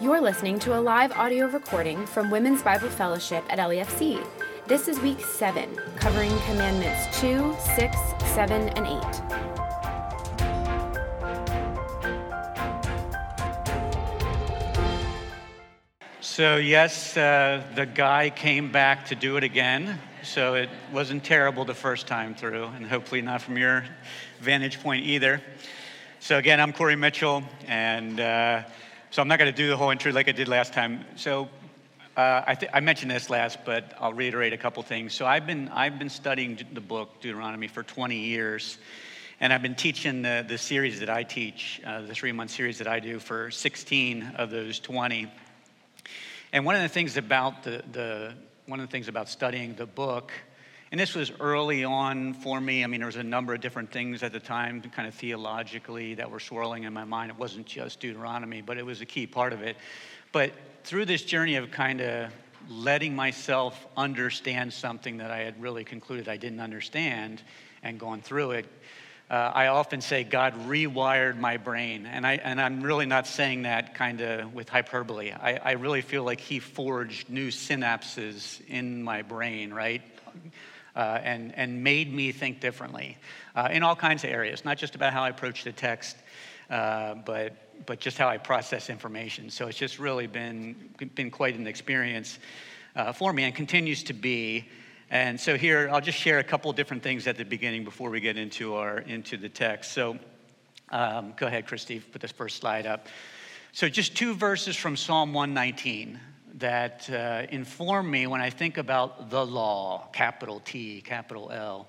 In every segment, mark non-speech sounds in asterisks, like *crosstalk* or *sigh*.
You're listening to a live audio recording from Women's Bible Fellowship at LEFC. This is week 7, covering Commandments 2, 6, 7, and 8. So, yes, uh, the guy came back to do it again. So, it wasn't terrible the first time through, and hopefully not from your vantage point either. So, again, I'm Corey Mitchell, and uh, so I'm not going to do the whole intro like I did last time. So uh, I, th- I, mentioned this last, but I'll reiterate a couple things. So I've been, I've been studying the book Deuteronomy for 20 years, and I've been teaching the, the series that I teach, uh, the three month series that I do for 16 of those 20. And one of the things about the, the one of the things about studying the book and this was early on for me. I mean, there was a number of different things at the time, kind of theologically, that were swirling in my mind. It wasn't just Deuteronomy, but it was a key part of it. But through this journey of kind of letting myself understand something that I had really concluded I didn't understand and going through it, uh, I often say God rewired my brain. And, I, and I'm really not saying that kind of with hyperbole. I, I really feel like He forged new synapses in my brain, right? Uh, and, and made me think differently uh, in all kinds of areas, not just about how I approach the text, uh, but, but just how I process information. So it's just really been, been quite an experience uh, for me and continues to be. And so here, I'll just share a couple different things at the beginning before we get into, our, into the text. So um, go ahead, Christy, put this first slide up. So just two verses from Psalm 119 that uh, inform me when I think about the law, capital T, capital L.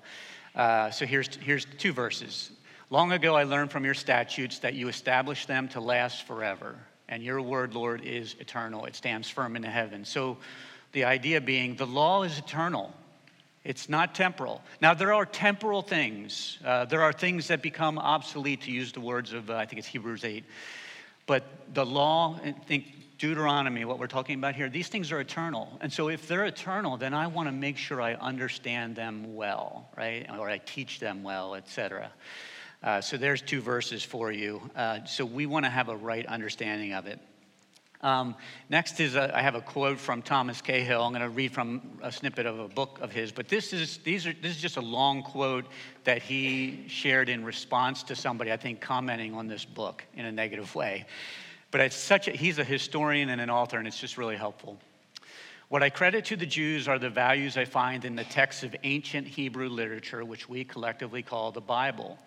Uh, so here's, here's two verses. Long ago I learned from your statutes that you establish them to last forever. And your word, Lord, is eternal. It stands firm in the heavens. So the idea being the law is eternal. It's not temporal. Now, there are temporal things. Uh, there are things that become obsolete, to use the words of, uh, I think it's Hebrews 8. But the law, I think Deuteronomy, what we're talking about here, these things are eternal. And so if they're eternal, then I want to make sure I understand them well, right? Or I teach them well, etc. Uh, so there's two verses for you. Uh, so we want to have a right understanding of it. Um, next is a, I have a quote from Thomas Cahill. I'm going to read from a snippet of a book of his, but this is these are this is just a long quote that he shared in response to somebody I think commenting on this book in a negative way. But it's such a, he's a historian and an author, and it's just really helpful. What I credit to the Jews are the values I find in the texts of ancient Hebrew literature, which we collectively call the Bible.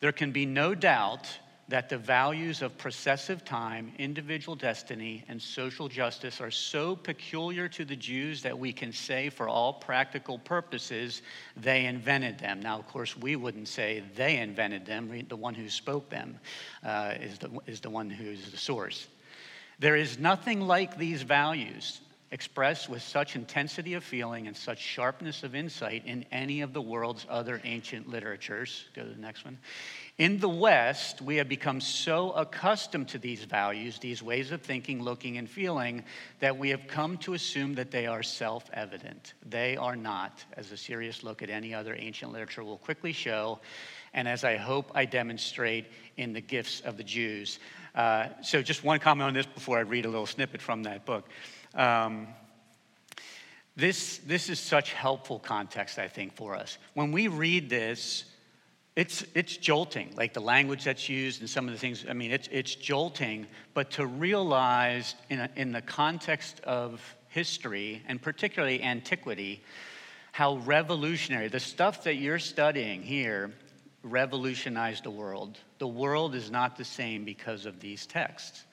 There can be no doubt that the values of processive time, individual destiny, and social justice are so peculiar to the Jews that we can say, for all practical purposes, they invented them. Now, of course, we wouldn't say they invented them. The one who spoke them uh, is, the, is the one who's the source. There is nothing like these values expressed with such intensity of feeling and such sharpness of insight in any of the world's other ancient literatures. Go to the next one. In the West, we have become so accustomed to these values, these ways of thinking, looking, and feeling, that we have come to assume that they are self evident. They are not, as a serious look at any other ancient literature will quickly show, and as I hope I demonstrate in the gifts of the Jews. Uh, so, just one comment on this before I read a little snippet from that book. Um, this, this is such helpful context, I think, for us. When we read this, it's, it's jolting, like the language that's used and some of the things. I mean, it's, it's jolting, but to realize in, a, in the context of history, and particularly antiquity, how revolutionary the stuff that you're studying here revolutionized the world. The world is not the same because of these texts.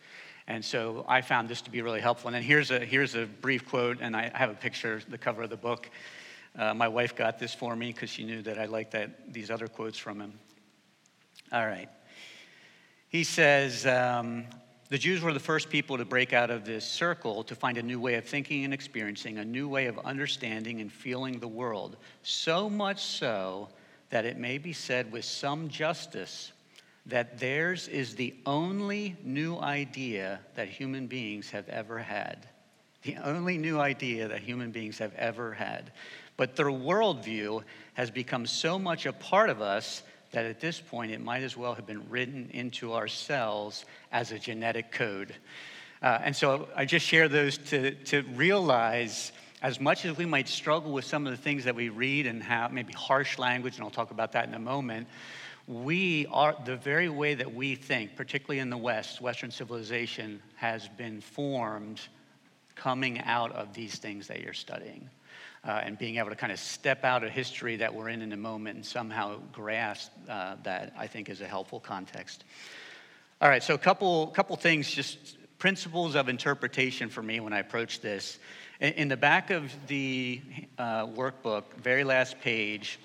And so I found this to be really helpful. And then here's a, here's a brief quote, and I have a picture, the cover of the book. Uh, my wife got this for me because she knew that I liked that, these other quotes from him. All right. He says, um, the Jews were the first people to break out of this circle to find a new way of thinking and experiencing, a new way of understanding and feeling the world. So much so that it may be said with some justice that theirs is the only new idea that human beings have ever had. The only new idea that human beings have ever had. But their worldview has become so much a part of us that at this point it might as well have been written into our cells as a genetic code. Uh, and so I just share those to, to realize as much as we might struggle with some of the things that we read and have maybe harsh language, and I'll talk about that in a moment, we are the very way that we think, particularly in the West, Western civilization has been formed coming out of these things that you're studying. Uh, and being able to kind of step out of history that we're in in the moment and somehow grasp uh, that, I think, is a helpful context. All right, so a couple, couple things, just principles of interpretation for me when I approach this. In, in the back of the uh, workbook, very last page,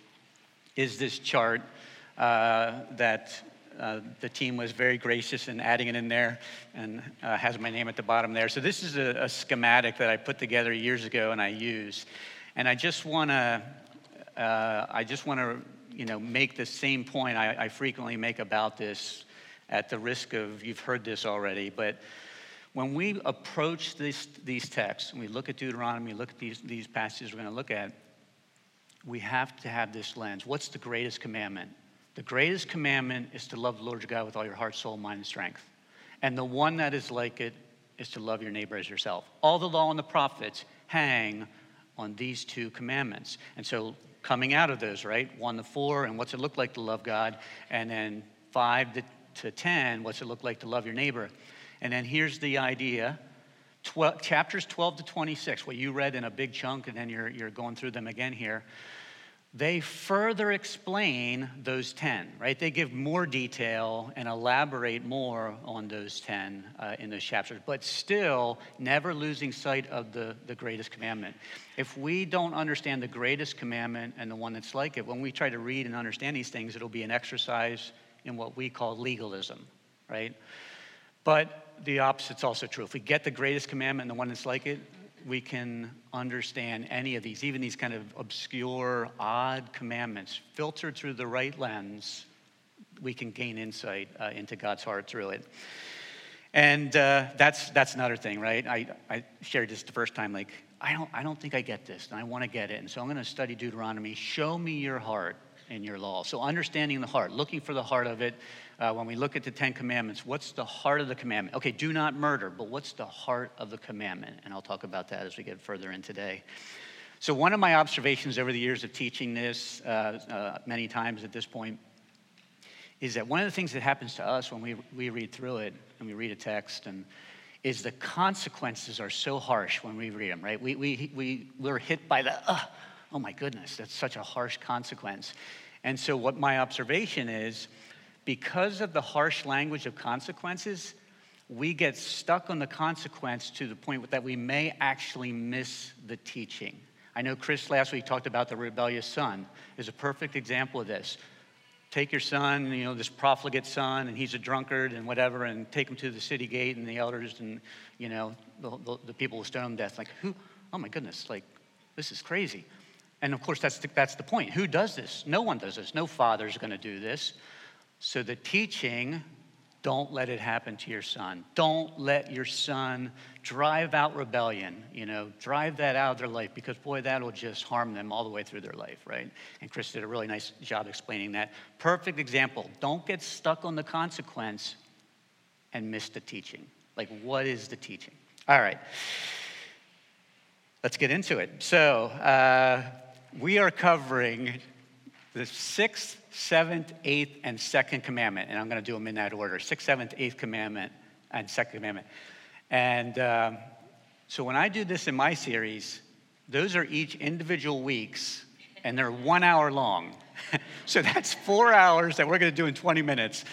is this chart uh, that uh, the team was very gracious in adding it in there and uh, has my name at the bottom there. So this is a, a, schematic that I put together years ago and I use. And I just want to, uh, I just want to, you know, make the same point I, I, frequently make about this at the risk of, you've heard this already, but when we approach this, these texts, and we look at Deuteronomy, look at these, these passages we're going to look at, we have to have this lens. What's the greatest commandment? The greatest commandment is to love the Lord your God with all your heart, soul, mind, and strength. And the one that is like it is to love your neighbor as yourself. All the law and the prophets hang on these two commandments. And so, coming out of those, right? One to four, and what's it look like to love God? And then five to, to 10, what's it look like to love your neighbor? And then here's the idea 12, chapters 12 to 26, what you read in a big chunk, and then you're, you're going through them again here they further explain those 10, right? They give more detail and elaborate more on those 10 uh, in those chapters, but still never losing sight of the, the greatest commandment. If we don't understand the greatest commandment and the one that's like it, when we try to read and understand these things, it'll be an exercise in what we call legalism, right? But the opposite's also true. If we get the greatest commandment and the one that's like it, we can understand any of these, even these kind of obscure, odd commandments, filtered through the right lens, we can gain insight uh, into God's heart through it. And uh, that's, that's another thing, right? I, I shared this the first time, like, I don't, I don't think I get this, and I want to get it. And so I'm going to study Deuteronomy. Show me your heart in your law. So understanding the heart, looking for the heart of it, uh, when we look at the Ten Commandments, what's the heart of the commandment? Okay, do not murder, but what's the heart of the commandment? And I'll talk about that as we get further in today. So, one of my observations over the years of teaching this uh, uh, many times at this point is that one of the things that happens to us when we, we read through it and we read a text and is the consequences are so harsh when we read them, right? We, we, we, we're hit by the, oh my goodness, that's such a harsh consequence. And so, what my observation is, because of the harsh language of consequences, we get stuck on the consequence to the point that we may actually miss the teaching. I know Chris last week talked about the rebellious son is a perfect example of this. Take your son, you know, this profligate son, and he's a drunkard and whatever, and take him to the city gate, and the elders and, you know, the, the, the people will stone him to death. Like, who? Oh my goodness, like, this is crazy. And of course, that's the, that's the point. Who does this? No one does this. No father's going to do this. So the teaching, don't let it happen to your son. Don't let your son drive out rebellion, you know, drive that out of their life because, boy, that'll just harm them all the way through their life, right? And Chris did a really nice job explaining that. Perfect example. Don't get stuck on the consequence and miss the teaching. Like, what is the teaching? All right. Let's get into it. So, uh, we are covering the sixth, seventh, eighth, and second commandment. And I'm going to do them in that order sixth, seventh, eighth commandment, and second commandment. And um, so when I do this in my series, those are each individual weeks, and they're one hour long. *laughs* so that's four hours that we're going to do in 20 minutes.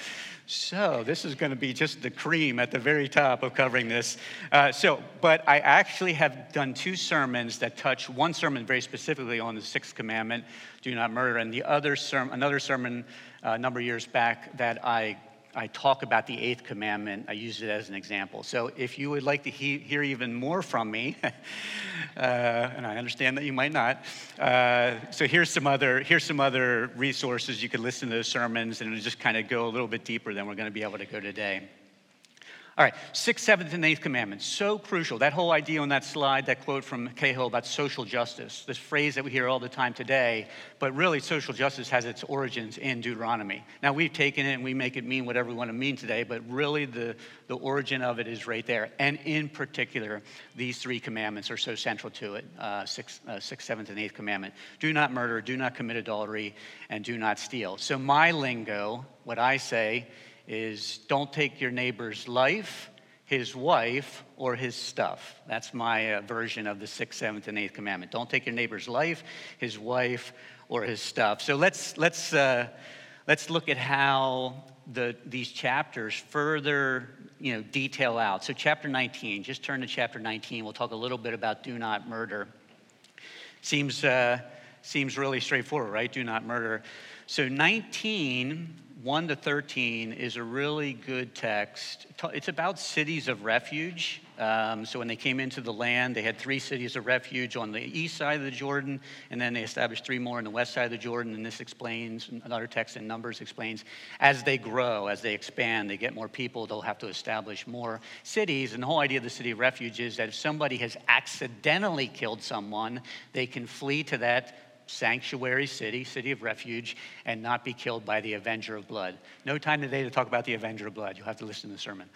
So, this is going to be just the cream at the very top of covering this. Uh, so, but I actually have done two sermons that touch one sermon very specifically on the sixth commandment, do not murder, and the other sermon, another sermon uh, a number of years back that I I talk about the eighth commandment. I use it as an example. So if you would like to he- hear even more from me, *laughs* uh, and I understand that you might not, uh, so here's some other here's some other resources you could listen to those sermons, and just kind of go a little bit deeper than we're going to be able to go today. All right, sixth, seventh, and eighth commandments. So crucial. That whole idea on that slide, that quote from Cahill about social justice, this phrase that we hear all the time today, but really social justice has its origins in Deuteronomy. Now we've taken it and we make it mean whatever we want to mean today, but really the, the origin of it is right there. And in particular, these three commandments are so central to it uh, sixth, uh, sixth, seventh, and eighth commandment. Do not murder, do not commit adultery, and do not steal. So my lingo, what I say, is don't take your neighbor's life, his wife, or his stuff. That's my uh, version of the sixth, seventh, and eighth commandment. Don't take your neighbor's life, his wife, or his stuff. So let's let's uh, let's look at how the these chapters further you know detail out. So chapter 19. Just turn to chapter 19. We'll talk a little bit about do not murder. Seems uh, seems really straightforward, right? Do not murder. So 19 1 to 13 is a really good text. It's about cities of refuge. Um, so when they came into the land, they had three cities of refuge on the east side of the Jordan, and then they established three more on the west side of the Jordan. And this explains, another text in Numbers explains, as they grow, as they expand, they get more people, they'll have to establish more cities. And the whole idea of the city of refuge is that if somebody has accidentally killed someone, they can flee to that sanctuary city, city of refuge, and not be killed by the avenger of blood. No time today to talk about the avenger of blood. You'll have to listen to the sermon.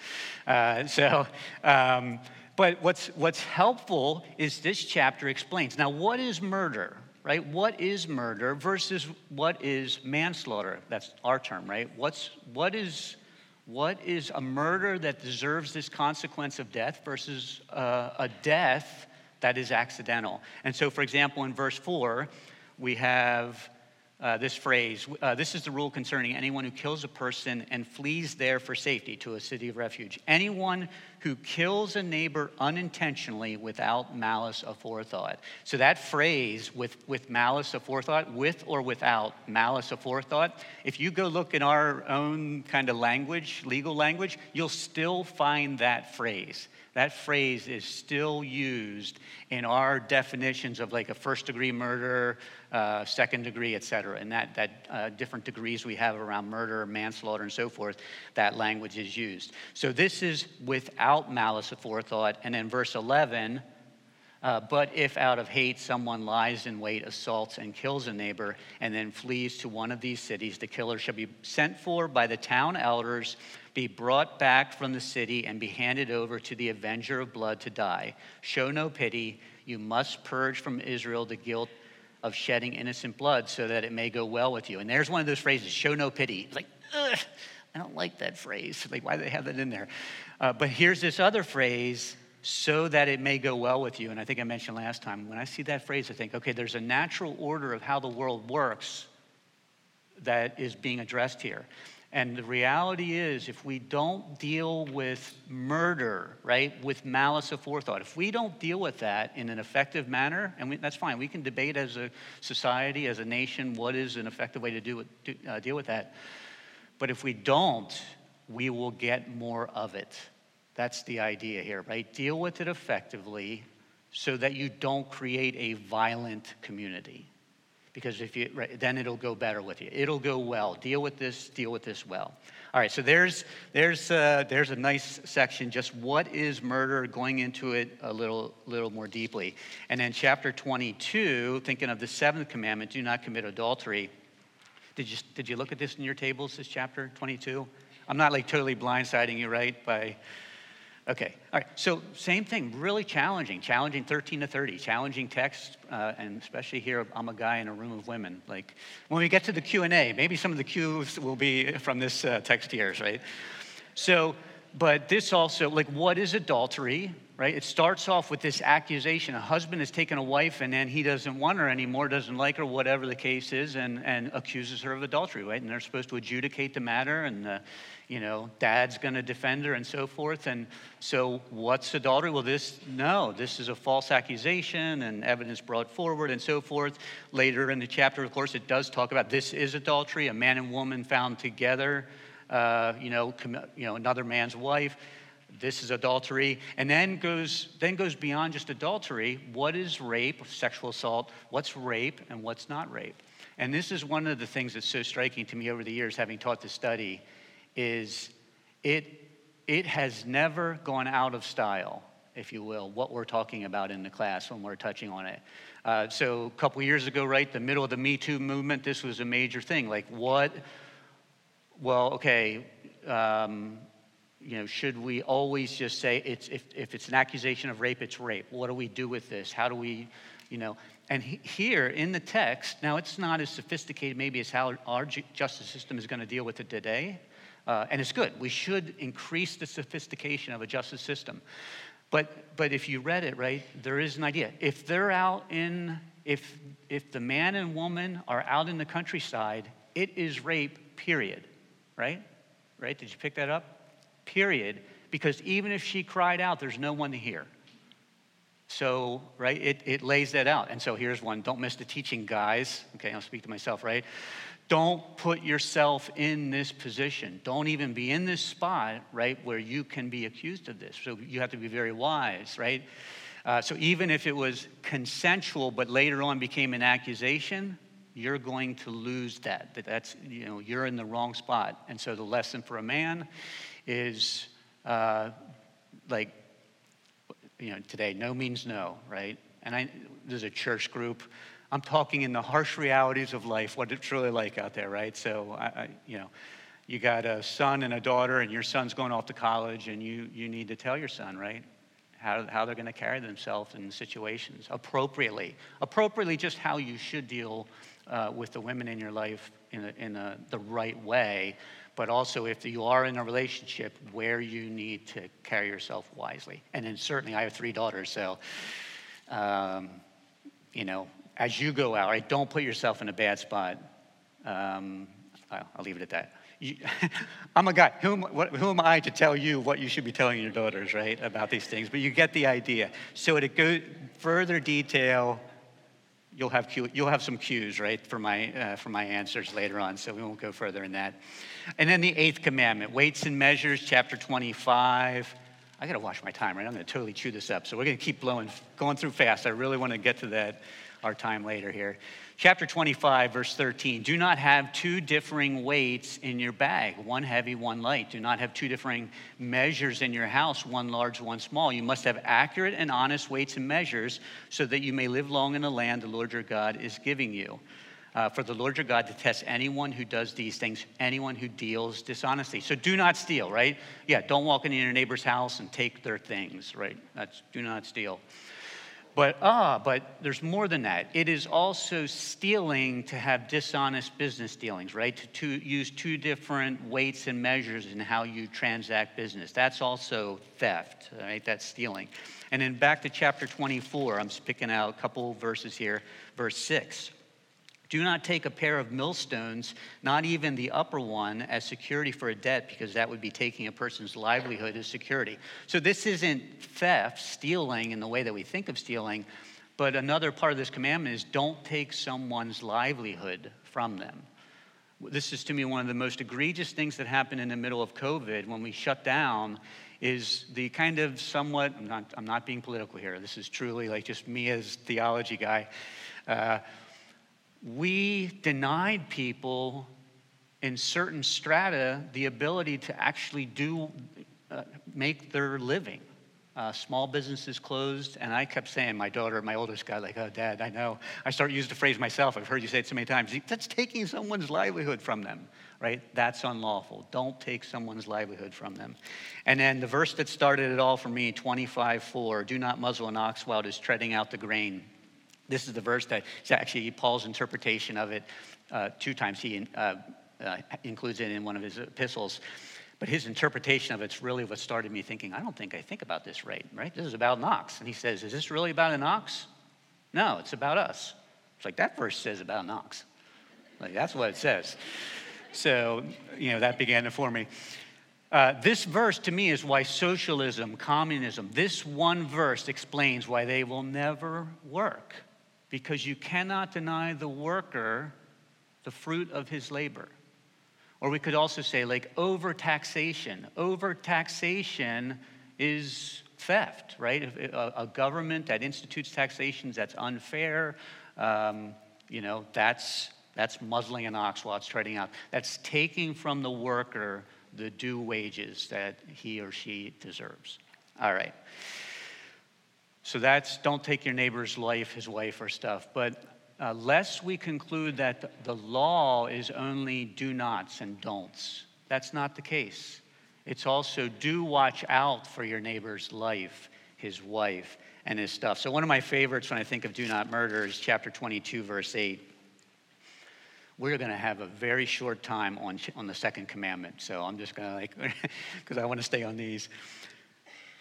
Uh, so, um, but what's, what's helpful is this chapter explains. Now, what is murder? Right? What is murder versus what is manslaughter? That's our term, right? What's, what, is, what is a murder that deserves this consequence of death versus uh, a death that is accidental? And so, for example, in verse 4, we have uh, this phrase uh, this is the rule concerning anyone who kills a person and flees there for safety to a city of refuge. Anyone who kills a neighbor unintentionally without malice aforethought. So that phrase, with, with malice aforethought, with or without malice aforethought, if you go look in our own kind of language, legal language, you'll still find that phrase that phrase is still used in our definitions of like a first degree murder, uh, second degree, et cetera. And that, that uh, different degrees we have around murder, manslaughter, and so forth, that language is used. So this is without malice aforethought. And then verse 11, uh, but if out of hate someone lies in wait, assaults, and kills a neighbor, and then flees to one of these cities, the killer shall be sent for by the town elders be brought back from the city and be handed over to the avenger of blood to die. Show no pity. You must purge from Israel the guilt of shedding innocent blood so that it may go well with you. And there's one of those phrases show no pity. It's like, ugh, I don't like that phrase. *laughs* Like, why do they have that in there? Uh, but here's this other phrase so that it may go well with you. And I think I mentioned last time, when I see that phrase, I think, okay, there's a natural order of how the world works that is being addressed here. And the reality is, if we don't deal with murder, right, with malice aforethought, if we don't deal with that in an effective manner, and we, that's fine, we can debate as a society, as a nation, what is an effective way to do to, uh, deal with that. But if we don't, we will get more of it. That's the idea here, right? Deal with it effectively so that you don't create a violent community. Because if you then it'll go better with you. It'll go well. Deal with this deal with this well. All right so there's there's uh, there's a nice section just what is murder going into it a little little more deeply. And then chapter 22 thinking of the seventh commandment do not commit adultery. Did you did you look at this in your tables this chapter 22 i'm not like totally blindsiding you right by Okay, all right. So same thing, really challenging, challenging 13 to 30, challenging text, uh, and especially here, I'm a guy in a room of women. Like when we get to the Q and A, maybe some of the Q's will be from this uh, text here, right? So, but this also, like, what is adultery? Right? It starts off with this accusation. A husband has taken a wife and then he doesn't want her anymore, doesn't like her, whatever the case is, and, and accuses her of adultery, right? And they're supposed to adjudicate the matter and the you know, dad's going to defend her and so forth. And so, what's adultery? Well, this, no, this is a false accusation and evidence brought forward and so forth. Later in the chapter, of course, it does talk about this is adultery, a man and woman found together, uh, you, know, com- you know, another man's wife. This is adultery, and then goes then goes beyond just adultery. What is rape, sexual assault? What's rape and what's not rape? And this is one of the things that's so striking to me over the years, having taught the study, is it it has never gone out of style, if you will, what we're talking about in the class when we're touching on it. Uh, so a couple years ago, right, the middle of the Me Too movement, this was a major thing. Like, what? Well, okay. Um, you know, should we always just say it's if, if it's an accusation of rape, it's rape? What do we do with this? How do we, you know? And he, here in the text, now it's not as sophisticated maybe as how our justice system is going to deal with it today, uh, and it's good. We should increase the sophistication of a justice system. But, but if you read it, right, there is an idea. If they're out in, if, if the man and woman are out in the countryside, it is rape, period. Right? Right? Did you pick that up? period, because even if she cried out, there's no one to hear. So, right, it, it lays that out. And so here's one don't miss the teaching, guys. Okay, I'll speak to myself, right? Don't put yourself in this position. Don't even be in this spot, right, where you can be accused of this. So you have to be very wise, right? Uh, so even if it was consensual, but later on became an accusation, you're going to lose that. That that's you know you're in the wrong spot. And so the lesson for a man is uh, like, you know, today, no means no, right? And I, there's a church group. I'm talking in the harsh realities of life, what it's really like out there, right? So, I, I, you know, you got a son and a daughter, and your son's going off to college, and you, you need to tell your son, right? How, how they're going to carry themselves in situations appropriately. Appropriately, just how you should deal uh, with the women in your life in, a, in a, the right way but also if you are in a relationship where you need to carry yourself wisely. And then certainly I have three daughters, so, um, you know, as you go out, right, don't put yourself in a bad spot. Um, I'll, leave it at that. You, *laughs* I'm a guy. Who am, what, who am, I to tell you what you should be telling your daughters, right, about these things? But you get the idea. So to go further detail, you'll have, you'll have some cues, right, for my, uh, for my answers later on, so we won't go further in that. And then the eighth commandment, weights and measures, chapter 25. I got to watch my time, right? I'm going to totally chew this up. So we're going to keep blowing, going through fast. I really want to get to that, our time later here. Chapter 25, verse 13. Do not have two differing weights in your bag, one heavy, one light. Do not have two differing measures in your house, one large, one small. You must have accurate and honest weights and measures so that you may live long in the land the Lord your God is giving you. Uh, for the Lord your God to test anyone who does these things, anyone who deals dishonestly. So do not steal, right? Yeah, don't walk into your neighbor's house and take their things, right? That's do not steal. But ah, but there's more than that. It is also stealing to have dishonest business dealings, right? To, to use two different weights and measures in how you transact business. That's also theft, right? That's stealing. And then back to chapter 24, I'm picking out a couple verses here. Verse 6. Do not take a pair of millstones, not even the upper one, as security for a debt, because that would be taking a person's livelihood as security. So, this isn't theft, stealing in the way that we think of stealing, but another part of this commandment is don't take someone's livelihood from them. This is to me one of the most egregious things that happened in the middle of COVID when we shut down is the kind of somewhat, I'm not, I'm not being political here, this is truly like just me as theology guy. Uh, we denied people in certain strata the ability to actually do uh, make their living. Uh, small businesses closed and i kept saying my daughter my oldest guy like oh dad i know. I start using the phrase myself. I've heard you say it so many times. That's taking someone's livelihood from them right? That's unlawful. Don't take someone's livelihood from them. And then the verse that started it all for me 25 4 do not muzzle an ox while it is treading out the grain this is the verse that is actually Paul's interpretation of it. Uh, two times he uh, uh, includes it in one of his epistles. But his interpretation of it's really what started me thinking, I don't think I think about this right, right? This is about an ox. And he says, Is this really about an ox? No, it's about us. It's like that verse says about an ox. Like that's what it says. So, you know, that began to form me. Uh, this verse to me is why socialism, communism, this one verse explains why they will never work because you cannot deny the worker the fruit of his labor. Or we could also say, like, over taxation. Over taxation is theft, right? A, government that institutes taxations that's unfair, um, you know, that's, that's muzzling an ox while it's treading out. That's taking from the worker the due wages that he or she deserves. All right. So that's don't take your neighbor's life, his wife, or stuff. But uh, lest we conclude that the law is only do nots and don'ts, that's not the case. It's also do watch out for your neighbor's life, his wife, and his stuff. So, one of my favorites when I think of do not murder is chapter 22, verse 8. We're going to have a very short time on, on the second commandment. So, I'm just going to like, *laughs* because I want to stay on these.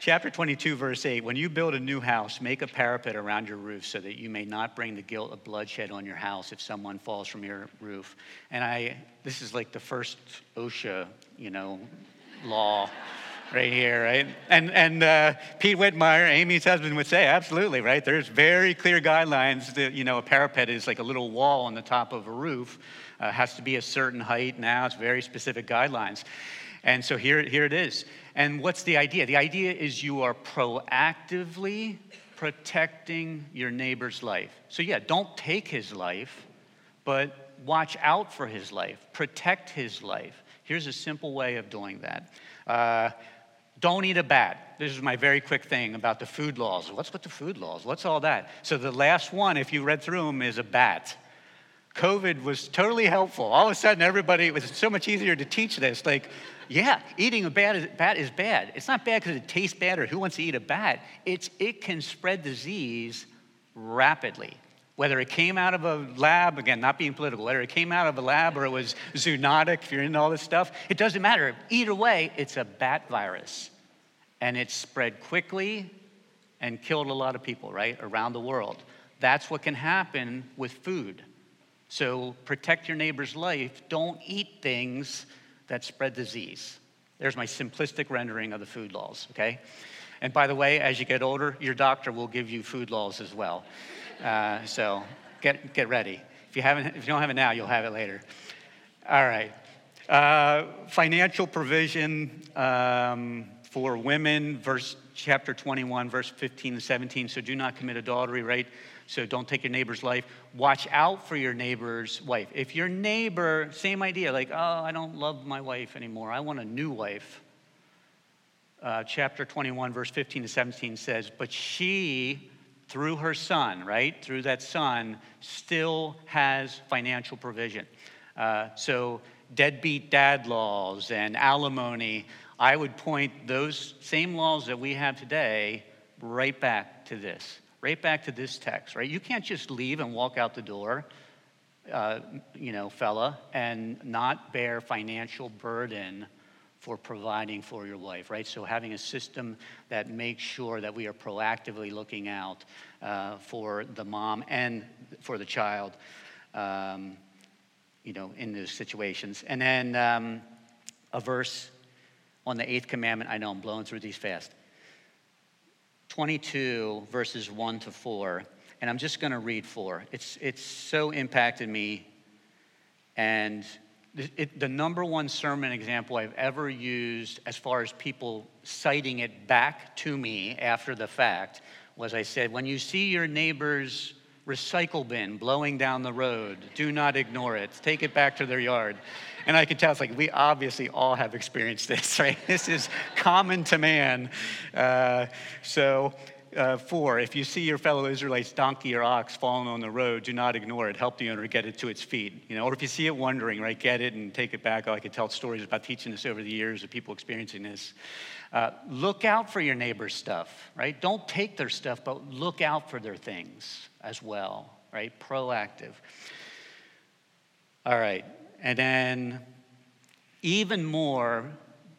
Chapter 22, verse 8 When you build a new house, make a parapet around your roof so that you may not bring the guilt of bloodshed on your house if someone falls from your roof. And I, this is like the first OSHA, you know, law right here, right? And, and uh, Pete Whitmire, Amy's husband, would say, absolutely, right? There's very clear guidelines that, you know, a parapet is like a little wall on the top of a roof, uh, has to be a certain height now, it's very specific guidelines. And so here, here it is. And what's the idea? The idea is you are proactively protecting your neighbor's life. So, yeah, don't take his life, but watch out for his life, protect his life. Here's a simple way of doing that. Uh, don't eat a bat. This is my very quick thing about the food laws. What's with the food laws? What's all that? So, the last one, if you read through them, is a bat. COVID was totally helpful. All of a sudden, everybody, it was so much easier to teach this. Like, yeah, eating a bat, bat is bad. It's not bad because it tastes bad or who wants to eat a bat. It's, it can spread disease rapidly. Whether it came out of a lab, again, not being political, whether it came out of a lab or it was zoonotic, if you're into all this stuff, it doesn't matter. Either way, it's a bat virus. And it spread quickly and killed a lot of people, right, around the world. That's what can happen with food. So protect your neighbor's life. Don't eat things that spread disease. There's my simplistic rendering of the food laws, okay? And by the way, as you get older, your doctor will give you food laws as well. Uh, so get, get ready. If you, haven't, if you don't have it now, you'll have it later. All right. Uh, financial provision um, for women, verse chapter 21, verse 15 and 17. So do not commit adultery, right? So don't take your neighbor's life. Watch out for your neighbor's wife. If your neighbor, same idea, like, oh, I don't love my wife anymore, I want a new wife. Uh, chapter 21, verse 15 to 17 says, But she, through her son, right, through that son, still has financial provision. Uh, so, deadbeat dad laws and alimony, I would point those same laws that we have today right back to this right back to this text, right? You can't just leave and walk out the door, uh, you know, fella, and not bear financial burden for providing for your wife, right? So having a system that makes sure that we are proactively looking out uh, for the mom and for the child, um, you know, in those situations. And then um, a verse on the eighth commandment. I know I'm blowing through these fast. 22, verses 1 to 4. And I'm just going to read 4. It's, it's so impacted me. And it, the number one sermon example I've ever used, as far as people citing it back to me after the fact, was I said, when you see your neighbor's recycle bin blowing down the road, do not ignore it. Take it back to their yard. And I can tell it's like we obviously all have experienced this, *laughs* right? This is common to man. Uh, so, uh, four, if you see your fellow Israelites' donkey or ox falling on the road, do not ignore it. Help the owner get it to its feet. You know, or if you see it wandering, right, get it and take it back. Oh, I could tell stories about teaching this over the years of people experiencing this. Uh, look out for your neighbor's stuff, right? Don't take their stuff, but look out for their things as well, right? Proactive. All right. And then, even more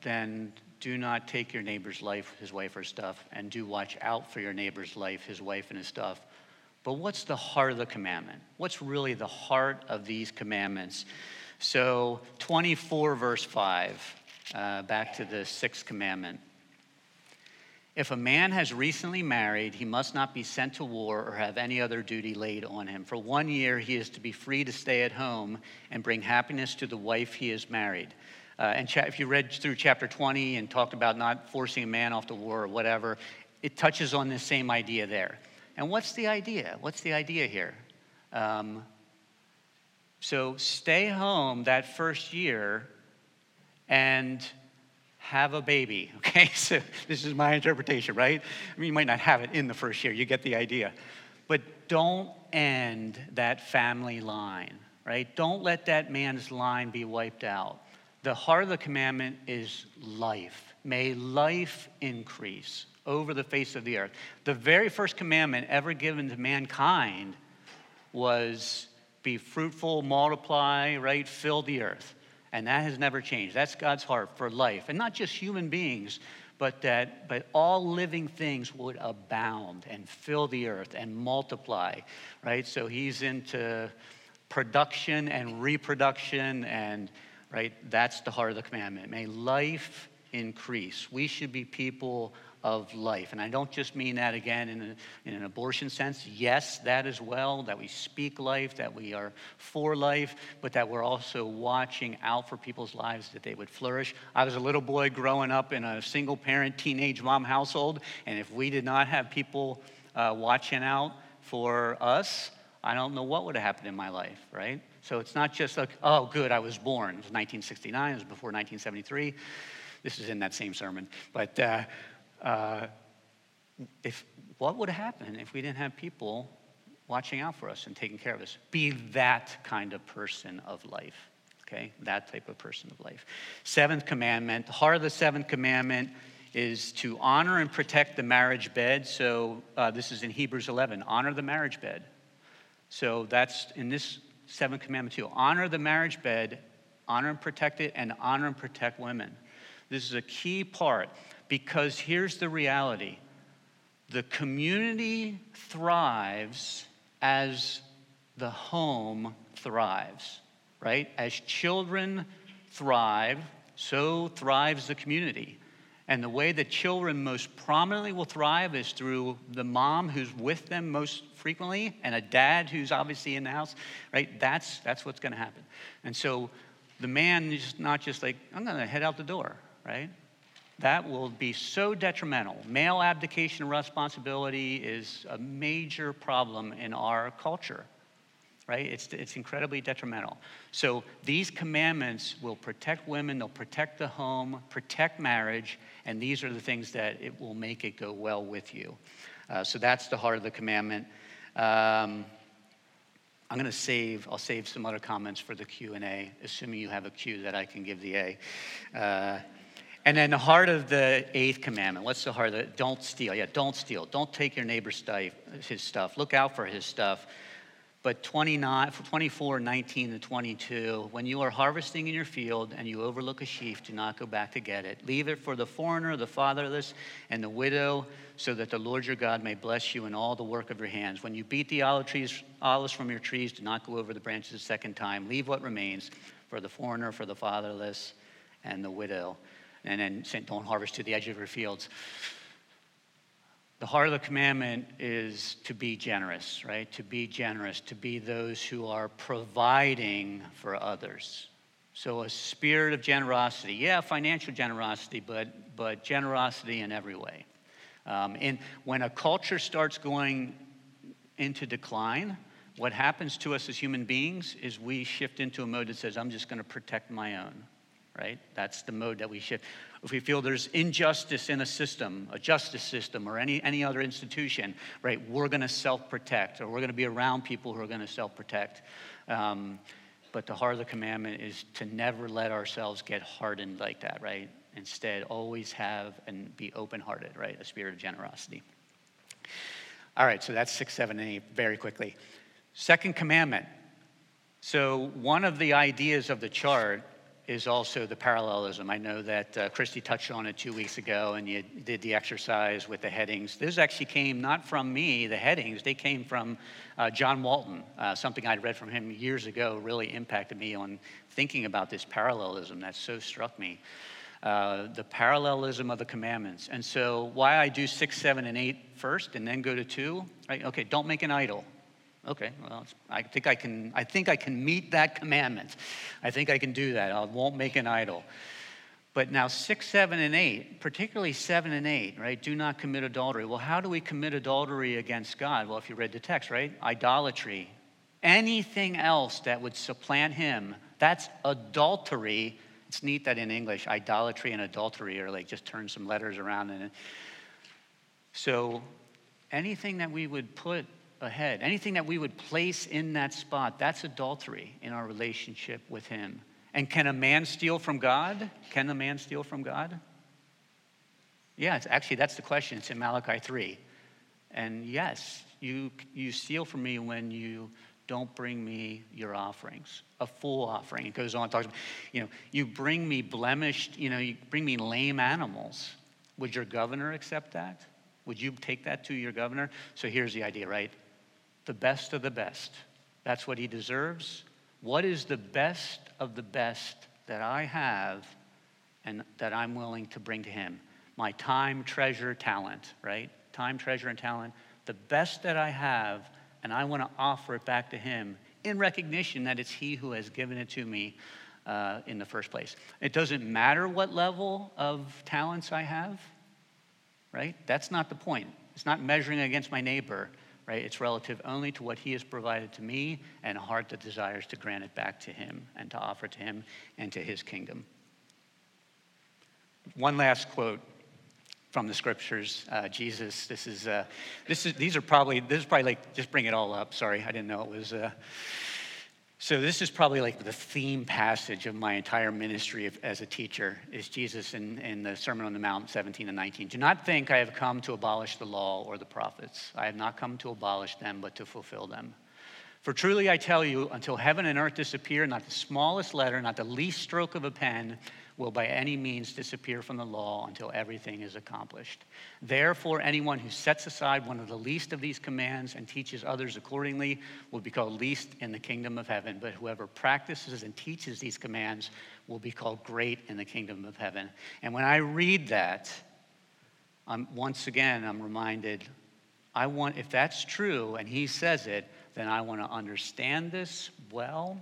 than do not take your neighbor's life, his wife, or stuff, and do watch out for your neighbor's life, his wife, and his stuff. But what's the heart of the commandment? What's really the heart of these commandments? So, 24, verse 5, uh, back to the sixth commandment. If a man has recently married, he must not be sent to war or have any other duty laid on him. For one year, he is to be free to stay at home and bring happiness to the wife he has married. Uh, and cha- if you read through chapter 20 and talked about not forcing a man off to war or whatever, it touches on this same idea there. And what's the idea? What's the idea here? Um, so stay home that first year and have a baby. *laughs* Okay, so this is my interpretation, right? I mean, you might not have it in the first year, you get the idea. But don't end that family line, right? Don't let that man's line be wiped out. The heart of the commandment is life. May life increase over the face of the earth. The very first commandment ever given to mankind was be fruitful, multiply, right? Fill the earth. And that has never changed. That's God's heart for life. And not just human beings, but that but all living things would abound and fill the earth and multiply, right? So he's into production and reproduction and right that's the heart of the commandment. May life increase. We should be people of life. And I don't just mean that again in, a, in, an abortion sense. Yes, that as well, that we speak life, that we are for life, but that we're also watching out for people's lives that they would flourish. I was a little boy growing up in a single parent, teenage mom household, and if we did not have people uh, watching out for us, I don't know what would have happened in my life, right? So it's not just like, oh, good, I was born. It was 1969, it was before 1973. This is in that same sermon. But uh, uh, if, what would happen if we didn't have people watching out for us and taking care of us? Be that kind of person of life, okay? That type of person of life. Seventh commandment, the heart of the seventh commandment is to honor and protect the marriage bed. So uh, this is in Hebrews 11 honor the marriage bed. So that's in this seventh commandment too honor the marriage bed, honor and protect it, and honor and protect women. This is a key part. Because here's the reality the community thrives as the home thrives, right? As children thrive, so thrives the community. And the way that children most prominently will thrive is through the mom who's with them most frequently and a dad who's obviously in the house, right? That's, that's what's going to happen. And so the man is not just like, I'm going to head out the door, right? that will be so detrimental. Male abdication of responsibility is a major problem in our culture, right? It's, it's incredibly detrimental. So these commandments will protect women, they'll protect the home, protect marriage, and these are the things that it will make it go well with you. Uh, so that's the heart of the commandment. Um, I'm going to save, I'll save some other comments for the Q&A, assuming you have a Q that I can give the A. Uh, and then the heart of the eighth commandment. What's the heart of it? Don't steal. Yeah, don't steal. Don't take your neighbor's stuff, his stuff. Look out for his stuff. But 29, 24, 19, to 22, when you are harvesting in your field and you overlook a sheaf, do not go back to get it. Leave it for the foreigner, the fatherless, and the widow, so that the Lord your God may bless you in all the work of your hands. When you beat the olive trees, olives from your trees, do not go over the branches a second time. Leave what remains for the foreigner, for the fatherless, and the widow and then don't harvest to the edge of your fields. The heart of the commandment is to be generous, right? To be generous, to be those who are providing for others. So a spirit of generosity, yeah, financial generosity, but but generosity in every way. Um, and when a culture starts going into decline, what happens to us as human beings is we shift into a mode that says, "I'm just going to protect my own." Right? That's the mode that we shift. If we feel there's injustice in a system, a justice system, or any, any other institution, right, we're going to self protect, or we're going to be around people who are going to self protect. Um, but the heart of the commandment is to never let ourselves get hardened like that, right? Instead, always have and be open hearted, right? A spirit of generosity. All right, so that's six, seven, and eight very quickly. Second commandment. So, one of the ideas of the chart is also the parallelism. I know that uh, Christy touched on it two weeks ago, and you did the exercise with the headings. This actually came not from me, the headings, they came from uh, John Walton. Uh, something I'd read from him years ago really impacted me on thinking about this parallelism that so struck me. Uh, the parallelism of the commandments. And so, why I do six, seven, and eight first, and then go to two, right? Okay, don't make an idol. Okay, well, I think I can. I think I can meet that commandment. I think I can do that. I won't make an idol. But now six, seven, and eight, particularly seven and eight, right? Do not commit adultery. Well, how do we commit adultery against God? Well, if you read the text, right? Idolatry. Anything else that would supplant Him, that's adultery It's neat that in English, idolatry and adultery are like just turn some letters around. And so anything that we would put ahead, anything that we would place in that spot, that's adultery in our relationship with Him. And can a man steal from God? Can a man steal from God? Yeah, actually, that's the question. It's in Malachi 3. And yes, you, you steal from me when you don't bring me your offerings, a full offering. It goes on, talks about, you know, you bring me blemished, you know, you bring me lame animals. Would your governor accept that? Would you take that to your governor? So here's the idea, right? The best of the best. That's what he deserves. What is the best of the best that I have and that I'm willing to bring to him? My time, treasure, talent, right? Time, treasure, and talent. The best that I have, and I want to offer it back to him in recognition that it's he who has given it to me uh, in the first place. It doesn't matter what level of talents I have, right? That's not the point. It's not measuring against my neighbor right? It's relative only to what he has provided to me and a heart that desires to grant it back to him and to offer to him and to his kingdom. One last quote from the scriptures. Uh, Jesus, this is, uh, this is, these are probably, this is probably like, just bring it all up. Sorry, I didn't know it was. Uh, so this is probably like the theme passage of my entire ministry as a teacher is Jesus in, in the Sermon on the Mount 17 and 19. Do not think I have come to abolish the law or the prophets. I have not come to abolish them, but to fulfill them. For truly I tell you, until heaven and earth disappear, not the smallest letter, not the least stroke of a pen will by any means disappear from the law until everything is accomplished. Therefore, anyone who sets aside one of the least of these commands and teaches others accordingly will be called least in the kingdom of heaven. But whoever practices and teaches these commands will be called great in the kingdom of heaven. And when I read that, I'm, once again, I'm reminded I want, if that's true and he says it, then I want to understand this well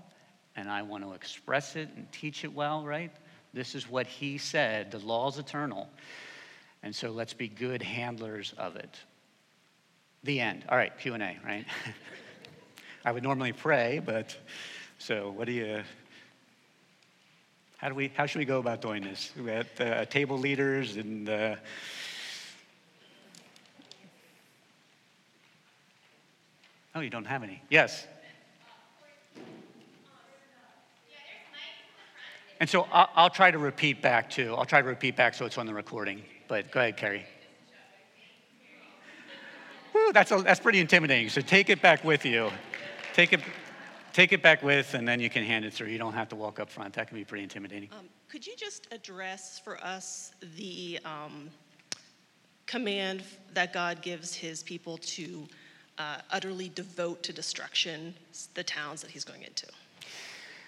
and I want to express it and teach it well, right? This is what he said. The law is eternal. And so let's be good handlers of it. The end. All right, Q&A, right? *laughs* I would normally pray, but so what do you how do we how should we go about doing this? We got uh, table leaders and uh, Oh, you don't have any. Yes. And so I'll, I'll, try to repeat back too. I'll try to repeat back so it's on the recording. But go ahead, Carrie. Woo, that's, a, that's pretty intimidating. So take it back with you. Take it, take it back with, and then you can hand it through. You don't have to walk up front. That can be pretty intimidating. Um, could you just address for us the um, command that God gives his people to uh, utterly devote to destruction the towns that he's going into?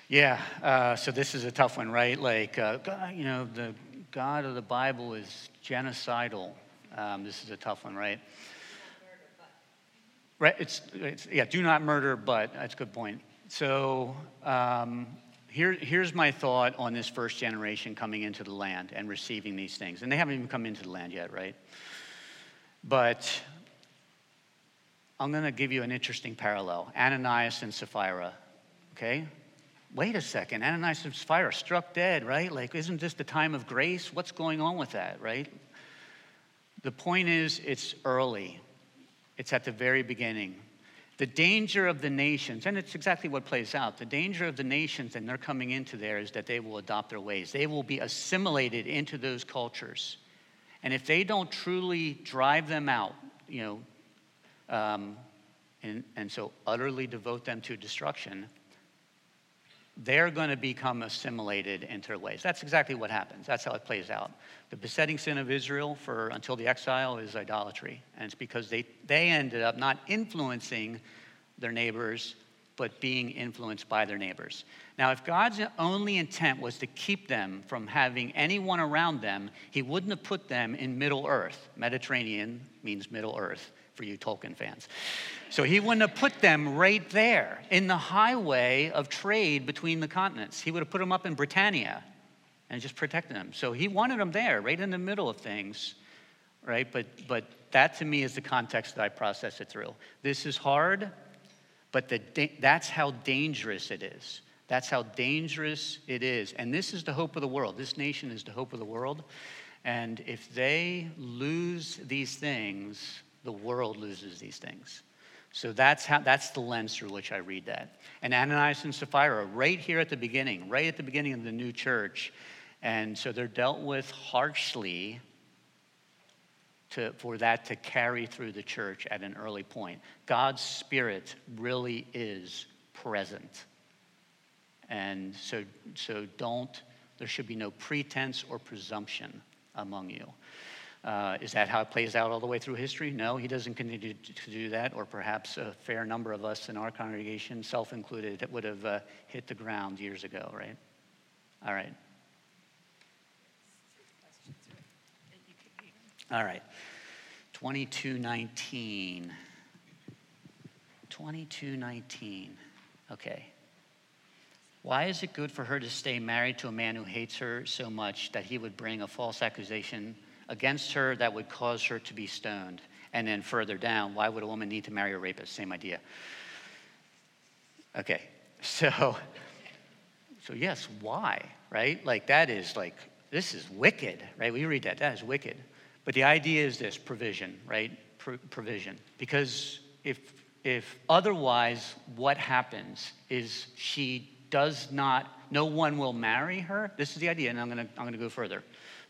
Yeah, uh, so this is a tough one, right? Like, uh, you know, the God of the Bible is genocidal. Um, this is a tough one, right? Right, it's, it's, yeah, do not murder, but that's a good point. So um, here, here's my thought on this first generation coming into the land and receiving these things. And they haven't even come into the land yet, right? But I'm going to give you an interesting parallel Ananias and Sapphira, okay? Wait a second, Ananias and Sapphira struck dead, right? Like, isn't this the time of grace? What's going on with that, right? The point is, it's early, it's at the very beginning. The danger of the nations, and it's exactly what plays out the danger of the nations, and they're coming into there, is that they will adopt their ways. They will be assimilated into those cultures. And if they don't truly drive them out, you know, um, and, and so utterly devote them to destruction, they're going to become assimilated into their ways. That's exactly what happens. That's how it plays out. The besetting sin of Israel for until the exile is idolatry. And it's because they, they ended up not influencing their neighbors, but being influenced by their neighbors. Now, if God's only intent was to keep them from having anyone around them, he wouldn't have put them in Middle Earth. Mediterranean means Middle Earth for you Tolkien fans. So he wouldn't have put them right there in the highway of trade between the continents. He would have put them up in Britannia and just protected them. So he wanted them there, right in the middle of things, right? But, but that to me is the context that I process it through. This is hard, but the, that's how dangerous it is. That's how dangerous it is. And this is the hope of the world. This nation is the hope of the world. And if they lose these things, the world loses these things. So that's, how, that's the lens through which I read that. And Ananias and Sapphira, right here at the beginning, right at the beginning of the new church. And so they're dealt with harshly to, for that to carry through the church at an early point. God's Spirit really is present. And so, so don't, there should be no pretense or presumption among you. Uh, is that how it plays out all the way through history? No, he doesn't continue to do that, or perhaps a fair number of us in our congregation, self included, would have uh, hit the ground years ago, right? All right. All right. 2219. 2219. Okay. Why is it good for her to stay married to a man who hates her so much that he would bring a false accusation against her that would cause her to be stoned? And then further down, why would a woman need to marry a rapist? Same idea. Okay, *laughs* so, so yes, why, right? Like that is like, this is wicked, right? We read that, that is wicked. But the idea is this provision, right? Pro- provision. Because if, if otherwise, what happens is she does not, no one will marry her. This is the idea, and I'm gonna, I'm gonna go further.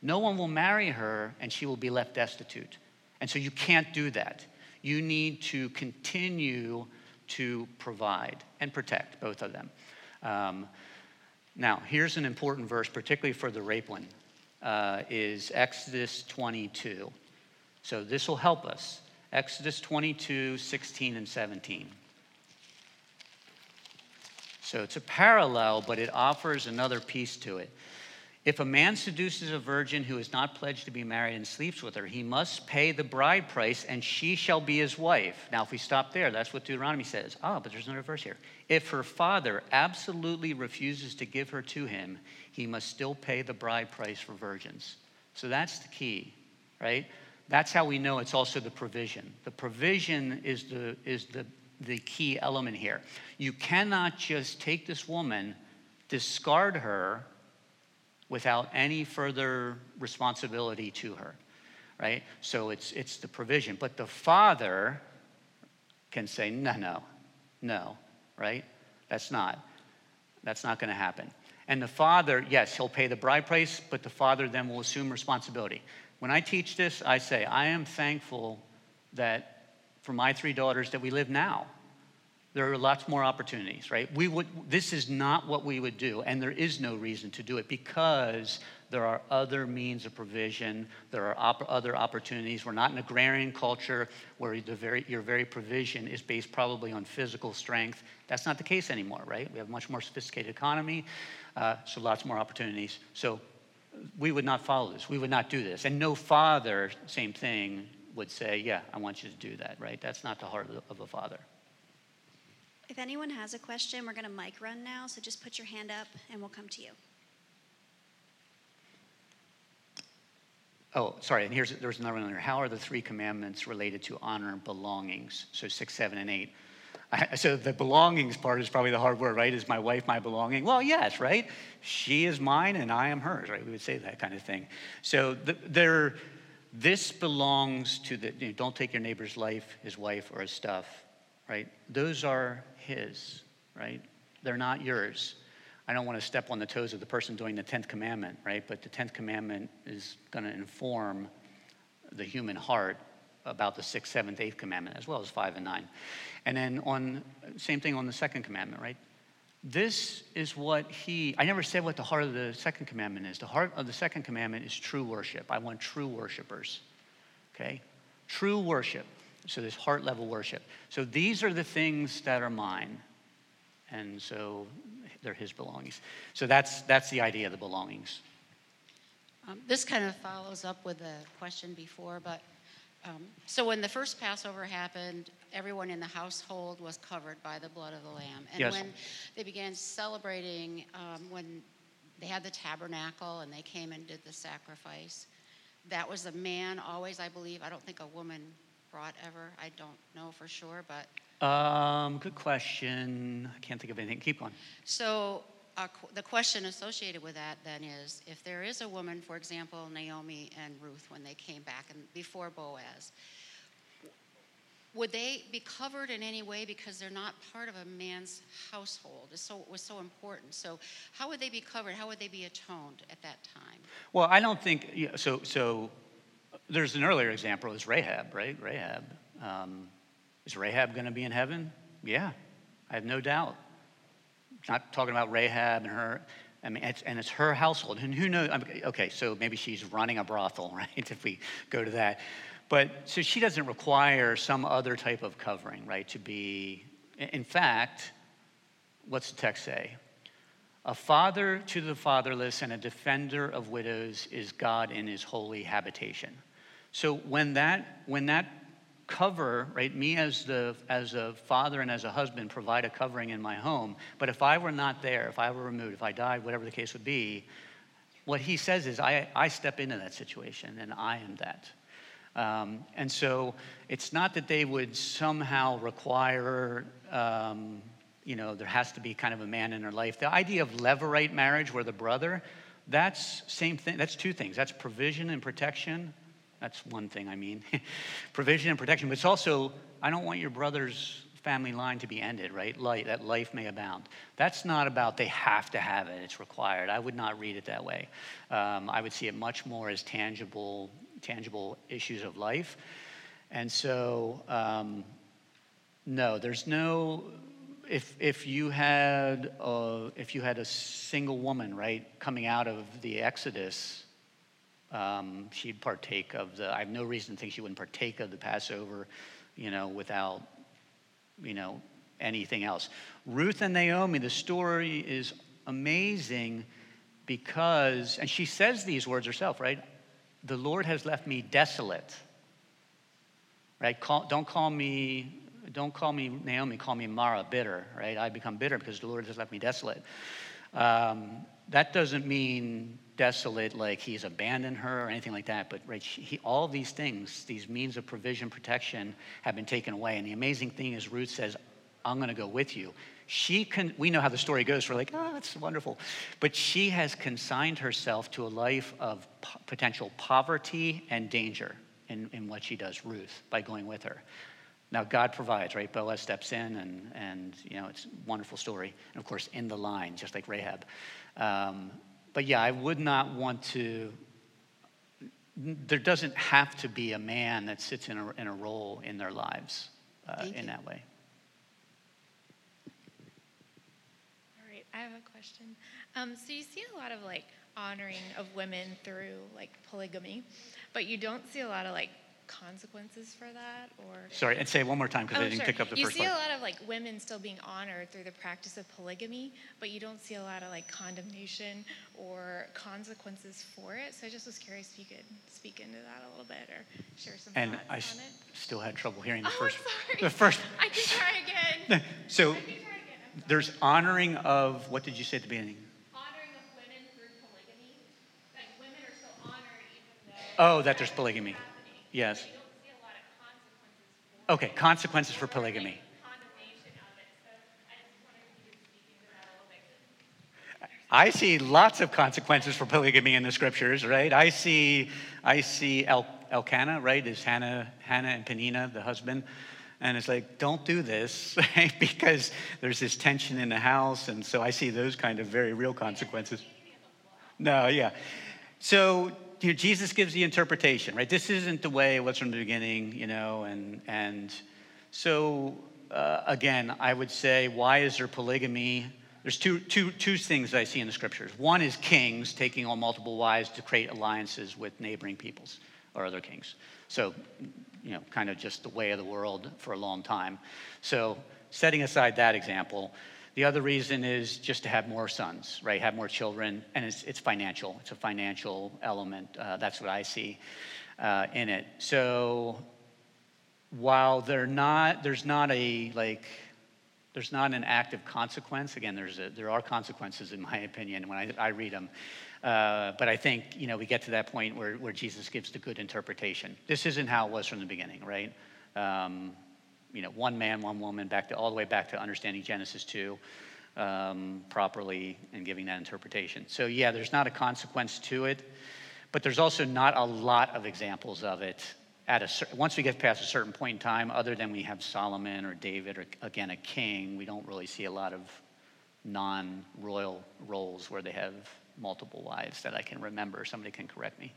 No one will marry her, and she will be left destitute. And so you can't do that. You need to continue to provide and protect both of them. Um, now, here's an important verse, particularly for the rape one uh, is Exodus 22. So this will help us. Exodus 22, 16, and 17. So it's a parallel, but it offers another piece to it. If a man seduces a virgin who is not pledged to be married and sleeps with her, he must pay the bride price and she shall be his wife. Now, if we stop there, that's what Deuteronomy says. Ah, oh, but there's another verse here. If her father absolutely refuses to give her to him, he must still pay the bride price for virgins. So that's the key, right? That's how we know it's also the provision. The provision is the, is the, the key element here. You cannot just take this woman, discard her, without any further responsibility to her, right? So it's, it's the provision. But the father can say, no, no, no, right? That's not. That's not going to happen. And the father, yes, he'll pay the bride price, but the father then will assume responsibility. When I teach this, I say, I am thankful that for my three daughters that we live now there are lots more opportunities, right? We would, this is not what we would do, and there is no reason to do it because there are other means of provision. There are op- other opportunities. We're not an agrarian culture where very, your very provision is based probably on physical strength. That's not the case anymore, right? We have a much more sophisticated economy, uh, so lots more opportunities. So we would not follow this. We would not do this. And no father, same thing, would say, Yeah, I want you to do that, right? That's not the heart of a father. If anyone has a question, we're going to mic run now, so just put your hand up and we'll come to you. Oh, sorry, and here's there's another one there. How are the three commandments related to honor and belongings? So six, seven, and eight. I, so the belongings part is probably the hard word, right? Is my wife my belonging? Well, yes, right? She is mine and I am hers, right? We would say that kind of thing. So the, there, this belongs to the, you know, don't take your neighbor's life, his wife, or his stuff, right? Those are his, right? They're not yours. I don't want to step on the toes of the person doing the 10th commandment, right? But the 10th commandment is going to inform the human heart about the sixth, seventh, eighth commandment, as well as five and nine. And then on, same thing on the second commandment, right? This is what he, I never said what the heart of the second commandment is. The heart of the second commandment is true worship. I want true worshipers, okay? True worship. So this heart level worship. So these are the things that are mine. And so they're his belongings. So that's, that's the idea of the belongings. Um, this kind of follows up with the question before, but um, so when the first Passover happened, everyone in the household was covered by the blood of the lamb. And yes. when they began celebrating, um, when they had the tabernacle and they came and did the sacrifice, that was a man always, I believe. I don't think a woman brought ever? I don't know for sure, but Um, good question. I can't think of anything. Keep going. So uh, qu- the question associated with that then is, if there is a woman, for example, Naomi and Ruth, when they came back and before Boaz, would they be covered in any way because they're not part of a man's household? It's so, it was so important. So how would they be covered? How would they be atoned at that time? Well, I don't think yeah, so. So there's an earlier example. Is Rahab, right? Rahab. Um, is Rahab going to be in heaven? Yeah, I have no doubt. Not talking about Rahab and her. I mean, it's, and it's her household. And who knows? Okay, so maybe she's running a brothel, *laughs* right? If we go to that. But so she doesn't require some other type of covering, right? To be, in fact, what's the text say? A father to the fatherless and a defender of widows is God in his holy habitation. So when that, when that cover, right, me as, the, as a father and as a husband provide a covering in my home, but if I were not there, if I were removed, if I died, whatever the case would be, what he says is I, I step into that situation and I am that. Um, and so it's not that they would somehow require, um, you know, there has to be kind of a man in their life. The idea of levirate marriage, where the brother, that's same thing. That's two things. That's provision and protection. That's one thing I mean, *laughs* provision and protection. But it's also I don't want your brother's family line to be ended, right? Light, that life may abound. That's not about they have to have it, it's required. I would not read it that way. Um, I would see it much more as tangible tangible issues of life. And so, um, no, there's no. If if you had a, if you had a single woman right coming out of the Exodus, um, she'd partake of the. I have no reason to think she wouldn't partake of the Passover, you know, without you know anything else. Ruth and Naomi. The story is amazing because, and she says these words herself, right? the Lord has left me desolate. Right? Call, don't call me, don't call me Naomi, call me Mara, bitter, right? I become bitter because the Lord has left me desolate. Um, that doesn't mean desolate like he's abandoned her or anything like that, but right, he, all these things, these means of provision, protection, have been taken away. And the amazing thing is, Ruth says, I'm going to go with you. She can, we know how the story goes. We're like, oh, that's wonderful. But she has consigned herself to a life of po- potential poverty and danger in, in what she does, Ruth, by going with her. Now, God provides, right? Boaz steps in, and, and you know, it's a wonderful story. And of course, in the line, just like Rahab. Um, but yeah, I would not want to, there doesn't have to be a man that sits in a, in a role in their lives uh, in you. that way. All right, I have a question. Um, so you see a lot of like honoring of women through like polygamy, but you don't see a lot of like consequences for that or Sorry, and say it one more time because I Oh, didn't sure. pick up the you first see part. a lot of like women still being honored through the practice of polygamy, but you don't see a lot of like condemnation or consequences for it. So I just was curious if you could speak into that a little bit or share some And I on s- it. still had trouble hearing the Oh, first. Sorry. The first. *laughs* I can try again. *laughs* So try again. There's honoring of what did you say at the beginning? Honoring of women through polygamy, like women are still honored even though Oh, that there's polygamy. Yes. You don't see a lot of consequences Okay, consequences for polygamy. condemnation of it. So I just wondered if you could speak into that a little bit. I see lots of consequences for polygamy in the scriptures, right? I see, I see El, Elkanah, right? Is Hannah, Hannah and Peninnah the husband? And it's like, don't do this, *laughs* right? Because there's this tension in the house, and so I see those kind of very real consequences. No, yeah. So Jesus gives the interpretation, right? This isn't the way it was from the beginning, you know, and and so uh, again, I would say, why is there polygamy? There's two, two, two things I see in the scriptures. One is kings taking on multiple wives to create alliances with neighboring peoples or other kings. So, you know, kind of just the way of the world for a long time. So, setting aside that example, the other reason is just to have more sons, right? Have more children, and it's, it's financial. It's a financial element. Uh, that's what I see uh, in it. So, while they're not, there's not a like, there's not an active consequence. Again, there's a, there are consequences in my opinion when I, I read them. Uh, but I think you know we get to that point where, where Jesus gives the good interpretation. This isn't how it was from the beginning, right? um, you know, one man, one woman, back to all the way back to understanding Genesis 2 um, properly and giving that interpretation. So, yeah, there's not a consequence to it, but there's also not a lot of examples of it. At a, once we get past a certain point in time, other than we have Solomon or David or again a king, we don't really see a lot of non-royal roles where they have multiple wives that I can remember. Somebody can correct me.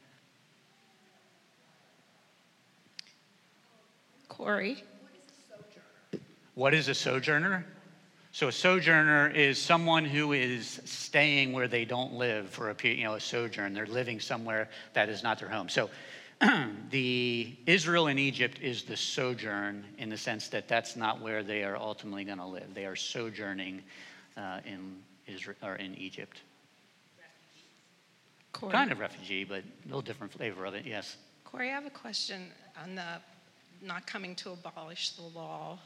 Corey. What is a sojourner? So a sojourner is someone who is staying where they don't live for a you know a sojourn. They're living somewhere that is not their home. So *clears throat* the Israel in Egypt is the sojourn in the sense that that's not where they are ultimately going to live. They are sojourning uh, in Israel or in Egypt. Corey. Kind of refugee, but a little different flavor of it. Yes. Corey, I have a question on the not coming to abolish the law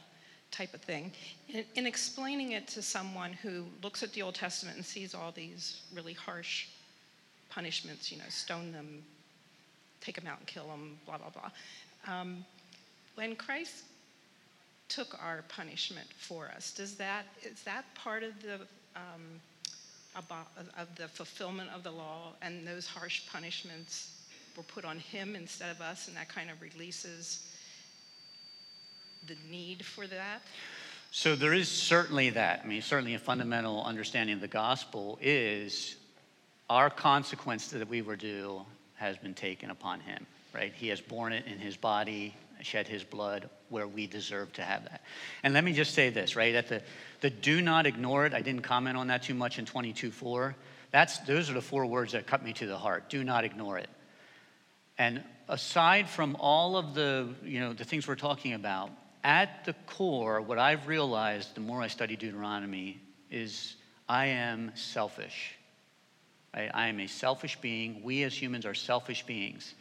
type of thing. In, in, explaining it to someone who looks at the Old Testament and sees all these really harsh punishments, you know, stone them, take them out and kill them, blah, blah, blah. Um, when Christ took our punishment for us, does that, is that part of the, um, about, of the fulfillment of the law and those harsh punishments were put on him instead of us and that kind of releases the need for that? So there is certainly that. I mean, certainly a fundamental understanding of the gospel is our consequence that we were due has been taken upon him, right? He has borne it in his body, shed his blood where we deserve to have that. And let me just say this, right? At the, the do not ignore it, I didn't comment on that too much in 22.4. That's, those are the four words that cut me to the heart. Do not ignore it. And aside from all of the, you know, the things we're talking about, at the core, what I've realized the more I study Deuteronomy is I am selfish. I, I am a selfish being. We as humans are selfish beings.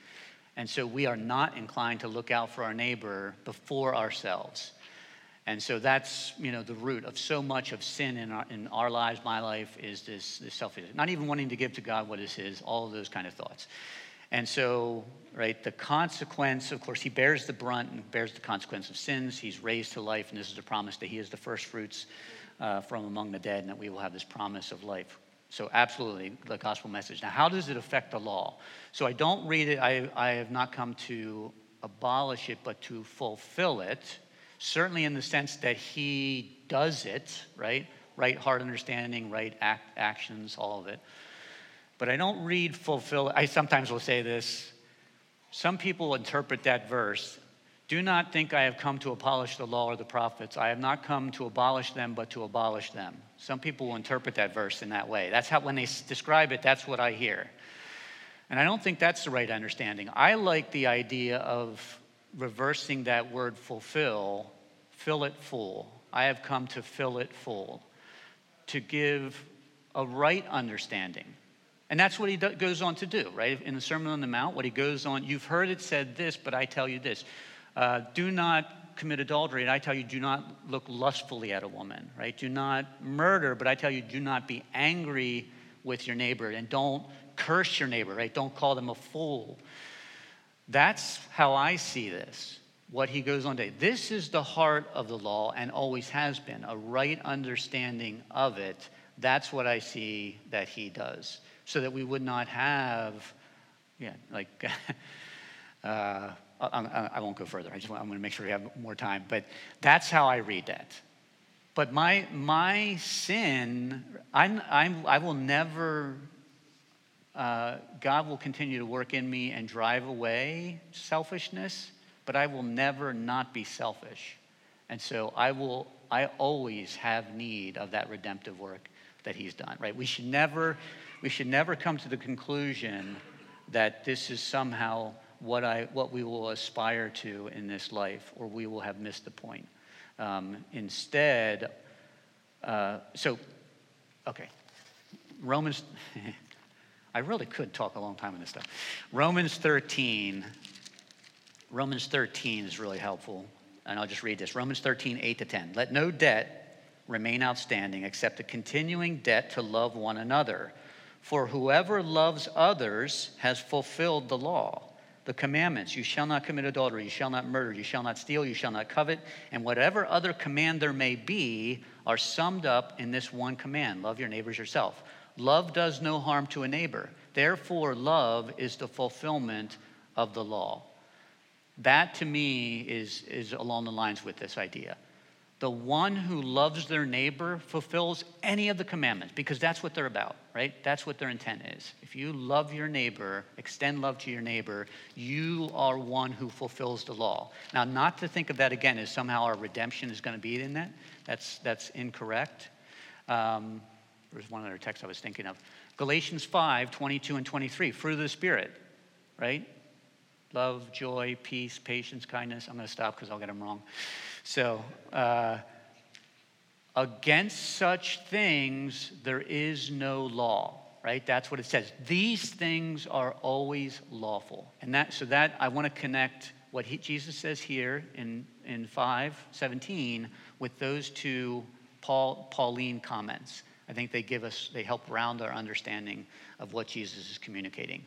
And so we are not inclined to look out for our neighbor before ourselves. And so that's, you know, the root of so much of sin in our, in our lives, my life, is this, this selfish, not even wanting to give to God what is his, all of those kind of thoughts. And so, right, the consequence, of course, he bears the brunt and bears the consequence of sins. He's raised to life, and this is a promise that he is the first fruits uh, from among the dead, and that we will have this promise of life. So, absolutely, the gospel message. Now, how does it affect the law? So, I don't read it, I, I have not come to abolish it, but to fulfill it, certainly in the sense that he does it, right? Right heart understanding, right act, actions, all of it but I don't read fulfill. I sometimes will say this. Some people interpret that verse do not think I have come to abolish the law or the prophets. I have not come to abolish them, but to abolish them. Some people will interpret that verse in that way. That's how, when they describe it, that's what I hear. And I don't think that's the right understanding. I like the idea of reversing that word fulfill, fill it full. I have come to fill it full, to give a right understanding and that's what he do, goes on to do, right? In the Sermon on the Mount, what he goes on, you've heard it said this, but I tell you this. Uh, do not commit adultery, and I tell you, do not look lustfully at a woman, right? Do not murder, but I tell you, do not be angry with your neighbor, and don't curse your neighbor, right? Don't call them a fool. That's how I see this, what he goes on to. This is the heart of the law and always has been, a right understanding of it. That's what I see that he does so that we would not have, yeah, like, *laughs* uh, I, I, won't go further. I just want, I'm going to make sure we have more time. But that's how I read that. But my, my sin, I'm, I'm, I will never, uh, God will continue to work in me and drive away selfishness, but I will never not be selfish. And so I will, I always have need of that redemptive work that He's done, right? We should never we should never come to the conclusion that this is somehow what, I, what we will aspire to in this life, or we will have missed the point. Um, instead, uh, so, okay, Romans, *laughs* I really could talk a long time on this stuff. Romans 13, Romans 13 is really helpful, and I'll just read this Romans 13, 8 to 10. Let no debt remain outstanding except a continuing debt to love one another. For whoever loves others has fulfilled the law. The commandments you shall not commit adultery, you shall not murder, you shall not steal, you shall not covet, and whatever other command there may be are summed up in this one command love your neighbors yourself. Love does no harm to a neighbor. Therefore, love is the fulfillment of the law. That to me is, is along the lines with this idea. The one who loves their neighbor fulfills any of the commandments because that's what they're about, right? That's what their intent is. If you love your neighbor, extend love to your neighbor, you are one who fulfills the law. Now, not to think of that again as somehow our redemption is going to be in that. That's, that's incorrect. Um, there's one other text I was thinking of. Galatians 5 22 and 23, fruit of the Spirit, right? Love, joy, peace, patience, kindness. I'm going to stop because I'll get them wrong. So, uh, against such things there is no law right? That's what it says. These things are always lawful. And that so that i want to connect what he, jesus says here in in 517 with those two paul pauline comments. I think they give us they help round our understanding of what jesus is communicating.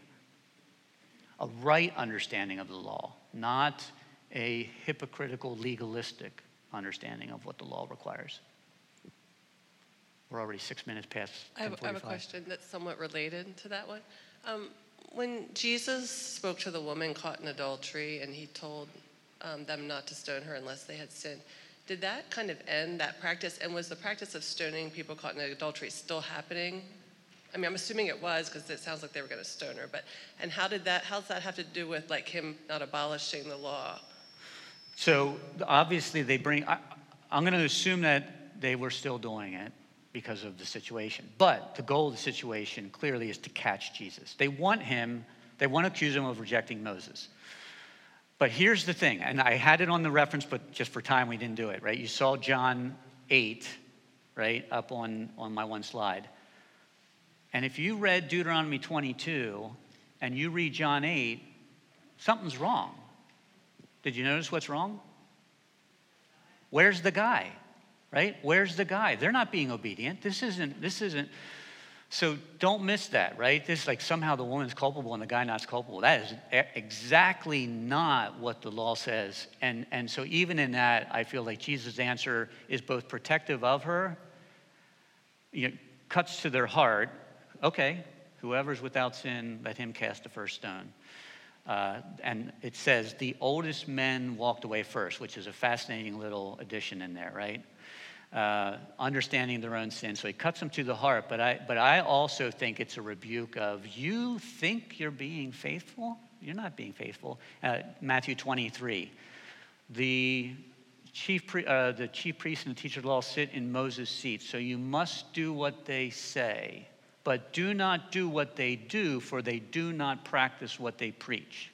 A right understanding of the law not a hypocritical, legalistic understanding of what the law requires. We're already six minutes past. I have, I have a question that's somewhat related to that one. Um, when Jesus spoke to the woman caught in adultery and he told um, them not to stone her unless they had sinned, did that kind of end that practice? And was the practice of stoning people caught in adultery still happening? I mean, I'm assuming it was because it sounds like they were going to stone her. But and how did that? How does that have to do with like him not abolishing the law? So obviously, they bring, I, I'm going to assume that they were still doing it because of the situation. But the goal of the situation clearly is to catch Jesus. They want him, they want to accuse him of rejecting Moses. But here's the thing, and I had it on the reference, but just for time we didn't do it, right? You saw John 8, right, up on, on my one slide. And if you read Deuteronomy 22 and you read John 8, something's wrong. Did you notice what's wrong? Where's the guy? Right? Where's the guy? They're not being obedient. This isn't, this isn't. So don't miss that, right? This is like somehow the woman's culpable and the guy not culpable. That is exactly not what the law says. And, and so even in that, I feel like Jesus' answer is both protective of her, you know, cuts to their heart. Okay, whoever's without sin, let him cast the first stone. Uh, and it says the oldest men walked away first, which is a fascinating little addition in there, right? Uh, understanding their own sin. So he cuts them to the heart. But I, but I also think it's a rebuke of you think you're being faithful? You're not being faithful. Uh, Matthew 23. The chief, uh, the chief priest and the teacher of law sit in Moses' seat. So you must do what they say but do not do what they do, for they do not practice what they preach.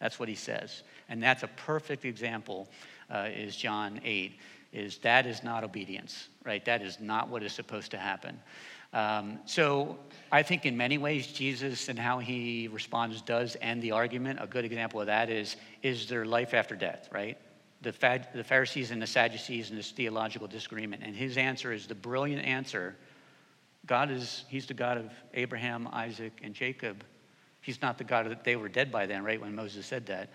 That's what he says. And that's a perfect example, uh, is John 8, is that is not obedience, right? That is not what is supposed to happen. Um, so I think in many ways, Jesus and how he responds does end the argument. A good example of that is, is there life after death, right? The, the Pharisees and the Sadducees and this theological disagreement. And his answer is the brilliant answer God is, He's the God of Abraham, Isaac, and Jacob. He's not the God that they were dead by then, right? When Moses said that,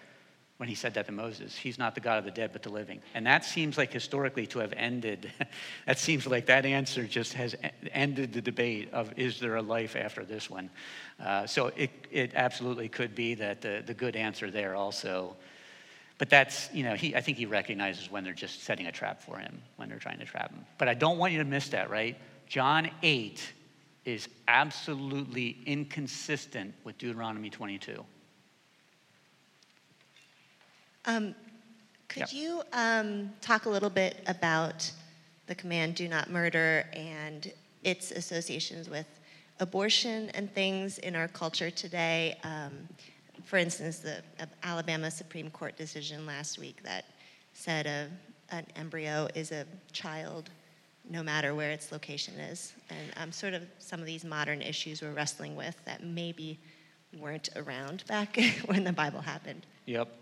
when he said that to Moses. He's not the God of the dead, but the living. And that seems like historically to have ended. *laughs* that seems like that answer just has ended the debate of is there a life after this one? Uh, so it, it absolutely could be that the, the good answer there also. But that's, you know, he, I think he recognizes when they're just setting a trap for him, when they're trying to trap him. But I don't want you to miss that, right? John 8 is absolutely inconsistent with Deuteronomy 22. Um, could you um, talk a little bit about the command do not murder and its associations with abortion and things in our culture today? Um, for instance, the Alabama Supreme Court decision last week that said a, an embryo is a child no matter where its location is. And um, sort of some of these modern issues we're wrestling with that maybe weren't around back *laughs* when the Bible happened. Yep.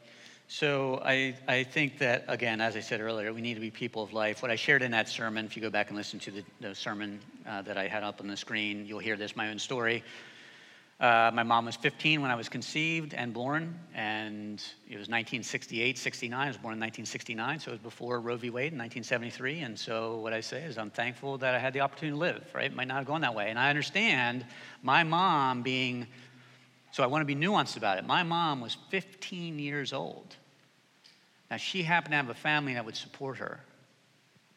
So I, I think that, again, as I said earlier, we need to be people of life. What I shared in that sermon, if you go back and listen to the, the sermon uh, that I had up on the screen, you'll hear this, my own story. Uh, my mom was 15 when I was conceived and born, and it was 1968, 69. I was born in 1969, so it was before Roe v. Wade in 1973. And so, what I say is, I'm thankful that I had the opportunity to live, right? It might not have gone that way. And I understand my mom being, so I want to be nuanced about it. My mom was 15 years old. Now, she happened to have a family that would support her.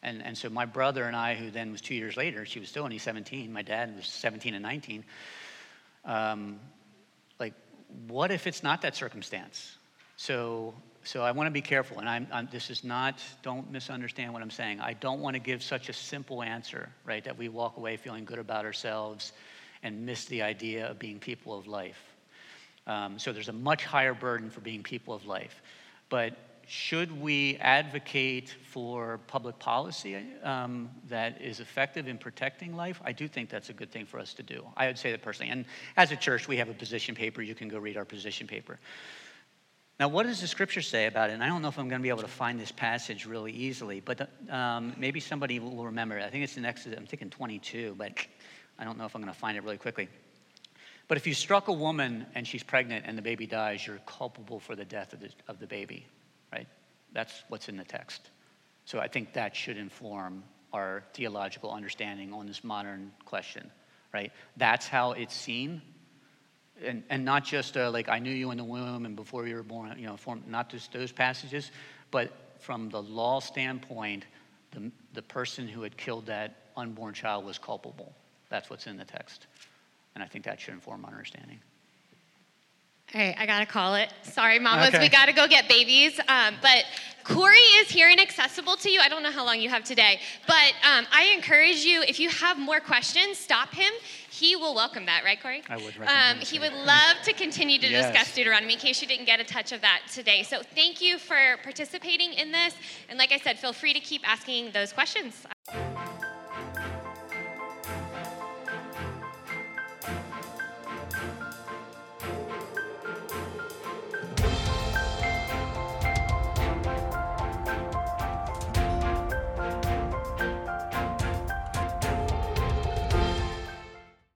And, and so, my brother and I, who then was two years later, she was still only 17, my dad was 17 and 19 um, like, what if it's not that circumstance? So, so I want to be careful, and I'm, I'm, this is not, don't misunderstand what I'm saying. I don't want to give such a simple answer, right, that we walk away feeling good about ourselves and miss the idea of being people of life. Um, so there's a much higher burden for being people of life. But should we advocate for public policy um, that is effective in protecting life? I do think that's a good thing for us to do. I would say that personally. And as a church, we have a position paper. You can go read our position paper. Now, what does the scripture say about it? And I don't know if I'm going to be able to find this passage really easily, but um, maybe somebody will remember it. I think it's in Exodus, I'm thinking 22, but I don't know if I'm going to find it really quickly. But if you struck a woman and she's pregnant and the baby dies, you're culpable for the death of the, of the baby right? That's what's in the text. So I think that should inform our theological understanding on this modern question, right? That's how it's seen. And, and not just uh, like I knew you in the womb and before you were born, you know, form, not just those passages, but from the law standpoint, the, the person who had killed that unborn child was culpable. That's what's in the text. And I think that should inform our understanding. All right, I gotta call it. Sorry, mamas, Okay. we gotta go get babies. Um, but Corey is here and accessible to you. I don't know how long you have today, but um, I encourage you, if you have more questions, stop him. He will welcome that, right, Corey? I would Um, he would love to continue to Yes. discuss Deuteronomy in case you didn't get a touch of that today. So thank you for participating in this. And like I said, feel free to keep asking those questions.